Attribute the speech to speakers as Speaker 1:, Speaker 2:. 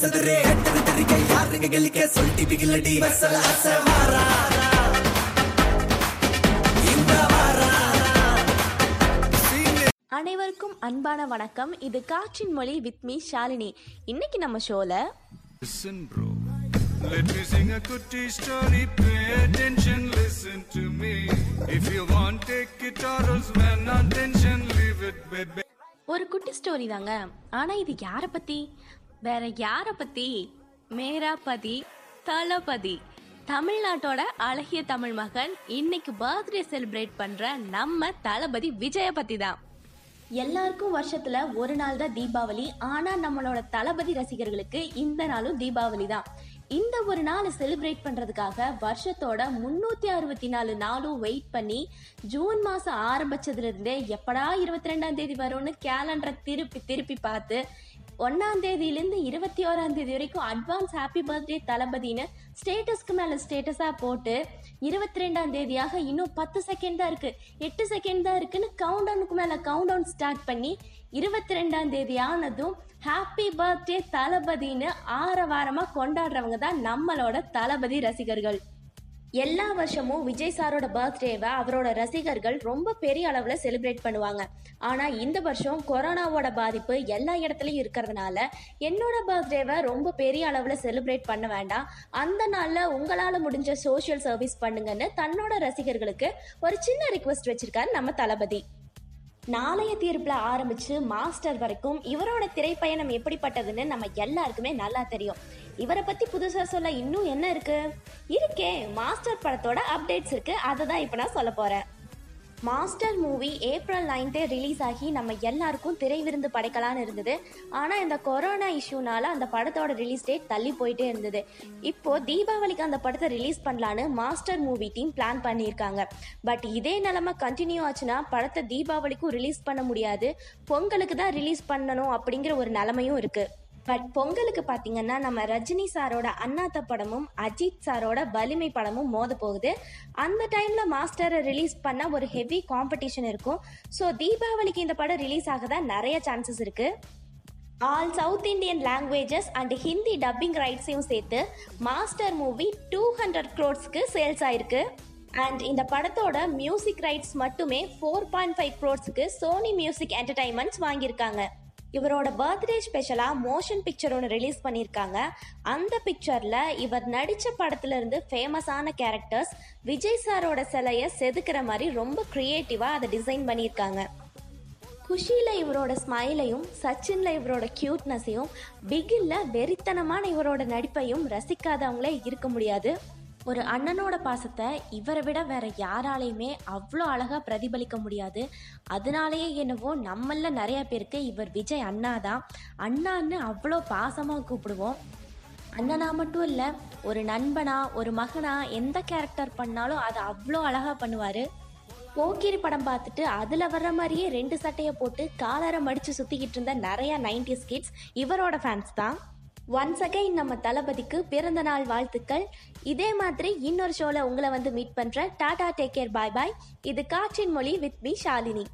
Speaker 1: செதறே எட்டது தெரிக்க யாருங்க கெலிக்க சொல்லிட்டு பிகிலடி வசல அச
Speaker 2: அனைவருக்கும் அன்பான வணக்கம் இது காற்றின் மொழி வித் மீ ஷாலினி இன்னைக்கு நம்ம ஷோல.
Speaker 3: Let me sing a kutti story. Pay attention, listen to me. If you want, take it or else when attention, leave it, baby.
Speaker 2: ஒரு குட்டி ஸ்டோரி தாங்க ஆனா இது யார பத்தி வேற யார பத்தி? மேராபதி தளபதி தமிழ்நாட்டோட அழகிய தமிழ் மகன் இன்னைக்கு பர்த்டே செலிப்ரேட் பண்ற நம்ம தளபதி விஜய பத்தி தான். எல்லாருக்கும் வருஷத்துல ஒரு நாள் தான் தீபாவளி. ஆனா நம்மளோட தளபதி ரசிகர்களுக்கு இந்த நாளும் தீபாவளி தான். இந்த ஒரு நாள் செலிப்ரேட் பண்றதுக்காக வருஷத்தோட முன்னூத்தி அறுபத்தி நாலு நாளும் வெயிட் பண்ணி ஜூன் மாசம் ஆரம்பிச்சதுல இருந்தே எப்படா இருபத்தி ரெண்டாம் தேதி வரும்னு கேலண்டரை திருப்பி திருப்பி பார்த்து ஒன்னாம் தேதியிலேருந்து இருபத்தி ஓராம் தேதி வரைக்கும் அட்வான்ஸ் ஹாப்பி பர்த்டே தளபதின்னு ஸ்டேட்டஸ்க்கு மேல ஸ்டேட்டஸா போட்டு இருபத்தி ரெண்டாம் தேதியாக இன்னும் பத்து செகண்ட் தான் இருக்கு. எட்டு செகண்ட் தான் இருக்குன்னு கவுண்ட் டவுனுக்கு மேல கவுண்ட் டவுன் ஸ்டார்ட் பண்ணி இருபத்தி ரெண்டாம் தேதி ஆனதும் ஹாப்பி பர்த்டே தளபதின்னு ஆரவாரமா கொண்டாடுறவங்க தான் நம்மளோட தளபதி ரசிகர்கள். எல்லா வருஷமும் விஜய் சாரோட பர்த்டேவை அவரோட ரசிகர்கள் ரொம்ப பெரிய அளவுல செலிப்ரேட் பண்ணுவாங்க. ஆனா இந்த வருஷம் கொரோனாவோட பாதிப்பு எல்லா இடத்துலயும் இருக்கிறதுனால என்னோட பர்த்டேவை ரொம்ப பெரிய அளவுல செலிப்ரேட் பண்ண வேண்டாம். அந்த நாள்ல உங்களால முடிஞ்ச சோஷியல் சர்வீஸ் பண்ணுங்கன்னு தன்னோட ரசிகர்களுக்கு ஒரு சின்ன ரிக்வெஸ்ட் வச்சிருக்காரு நம்ம தளபதி. நாளைய தீர்ப்புல ஆரம்பிச்சு மாஸ்டர் வரைக்கும் இவரோட திரைப்பயணம் எப்படிப்பட்டதுன்னு நம்ம எல்லாருக்குமே நல்லா தெரியும். இவரை பத்தி புதுசா சொல்ல இன்னும் என்ன இருக்கு? இருக்கே மாஸ்டர் படத்தோட அப்டேட்ஸ் இருக்கு. அதை தான் இப்போ நான் சொல்ல போறேன். மாஸ்டர் மூவி ஏப்ரல் நைன்த்தே ரிலீஸ் ஆகி நம்ம எல்லாருக்கும் திரை விருந்து படைக்கலான்னு இருந்தது. ஆனால் இந்த கொரோனா இஷ்யூனால அந்த படத்தோட ரிலீஸ் டேட் தள்ளி போயிட்டே இருந்தது. இப்போ தீபாவளிக்கு அந்த படத்தை ரிலீஸ் பண்ணலான்னு மாஸ்டர் மூவி டீம் பிளான் பண்ணியிருக்காங்க. பட் இதே நிலமை கண்டினியூ ஆச்சுன்னா படத்தை தீபாவளிக்கும் ரிலீஸ் பண்ண முடியாது. பொங்கலுக்கு தான் ரிலீஸ் பண்ணணும் அப்படிங்கிற ஒரு நிலமையும் இருக்குது பட் பொங்கலுக்கு பார்த்தீங்கன்னா நம்ம ரஜினி சாரோட அண்ணாத்த படமும் அஜித் சாரோட வலிமை படமும் மோத போகுது. அந்த டைம்ல மாஸ்டரை ரிலீஸ் பண்ண ஒரு ஹெவி காம்படிஷன் இருக்கும். ஸோ தீபாவளிக்கு இந்த படம் ரிலீஸ் ஆக தான் நிறைய சான்சஸ் இருக்கு. All south Indian languages and Hindi dubbing ரைட்ஸையும் சேர்த்து மாஸ்டர் மூவி டூ ஹண்ட்ரட் க்ரோட்ஸ்க்கு சேல்ஸ் ஆயிருக்கு. அண்ட் இந்த படத்தோட மியூசிக் ரைட்ஸ் மட்டுமே ஃபோர் பாயிண்ட் ஃபைவ் க்ரோட்ஸ்க்கு சோனி மியூசிக் என்டர்டைன்மெண்ட்ஸ் வாங்கியிருக்காங்க. இவரோட பர்த்டே ஸ்பெஷலாக மோஷன் பிக்சர் ஒன்று ரிலீஸ் பண்ணியிருக்காங்க. அந்த பிக்சரில் இவர் நடித்த படத்துலேருந்து ஃபேமஸான கேரக்டர்ஸ் விஜய் சாரோட சிலையை செதுக்கிற மாதிரி ரொம்ப க்ரியேட்டிவாக அதை டிசைன் பண்ணியிருக்காங்க. குஷியில் இவரோட ஸ்மைலையும் சச்சினில் இவரோட க்யூட்னஸையும் பிகில்ல வெறித்தனமான இவரோட நடிப்பையும் ரசிக்காதவங்களே இருக்க முடியாது. ஒரு அண்ணனோட பாசத்தை இவரை விட வேற யாராலையுமே அவ்வளோ அழகா பிரதிபலிக்க முடியாது. அதனாலேயே என்னவோ நம்மள நிறைய பேருக்கு இவர் விஜய் அண்ணா தான் அண்ணான்னு அவ்வளோ பாசமாக கூப்பிடுவோம். அண்ணனா மட்டும் இல்லை ஒரு நண்பனா ஒரு மகனா எந்த கேரக்டர் பண்ணாலும் அதை அவ்வளோ அழகாக பண்ணுவார். போக்கிரி படம் பார்த்துட்டு அதில் வர்ற மாதிரியே ரெண்டு சட்டையை போட்டு காலரை மடித்து சுற்றிக்கிட்டு இருந்த நிறைய நைன்டிஸ் கிட்ஸ் இவரோட ஃபேன்ஸ் தான். ஒன்ஸ் அகைன் நம்ம தளபதிக்கு பிறந்த நாள் வாழ்த்துக்கள். இதே மாதிரி இன்னொரு ஷோவில் உங்களை வந்து மீட் பண்ணுறேன் tata take care bye bye. இது காற்றின் மொழி வித் மீ ஷாலினி.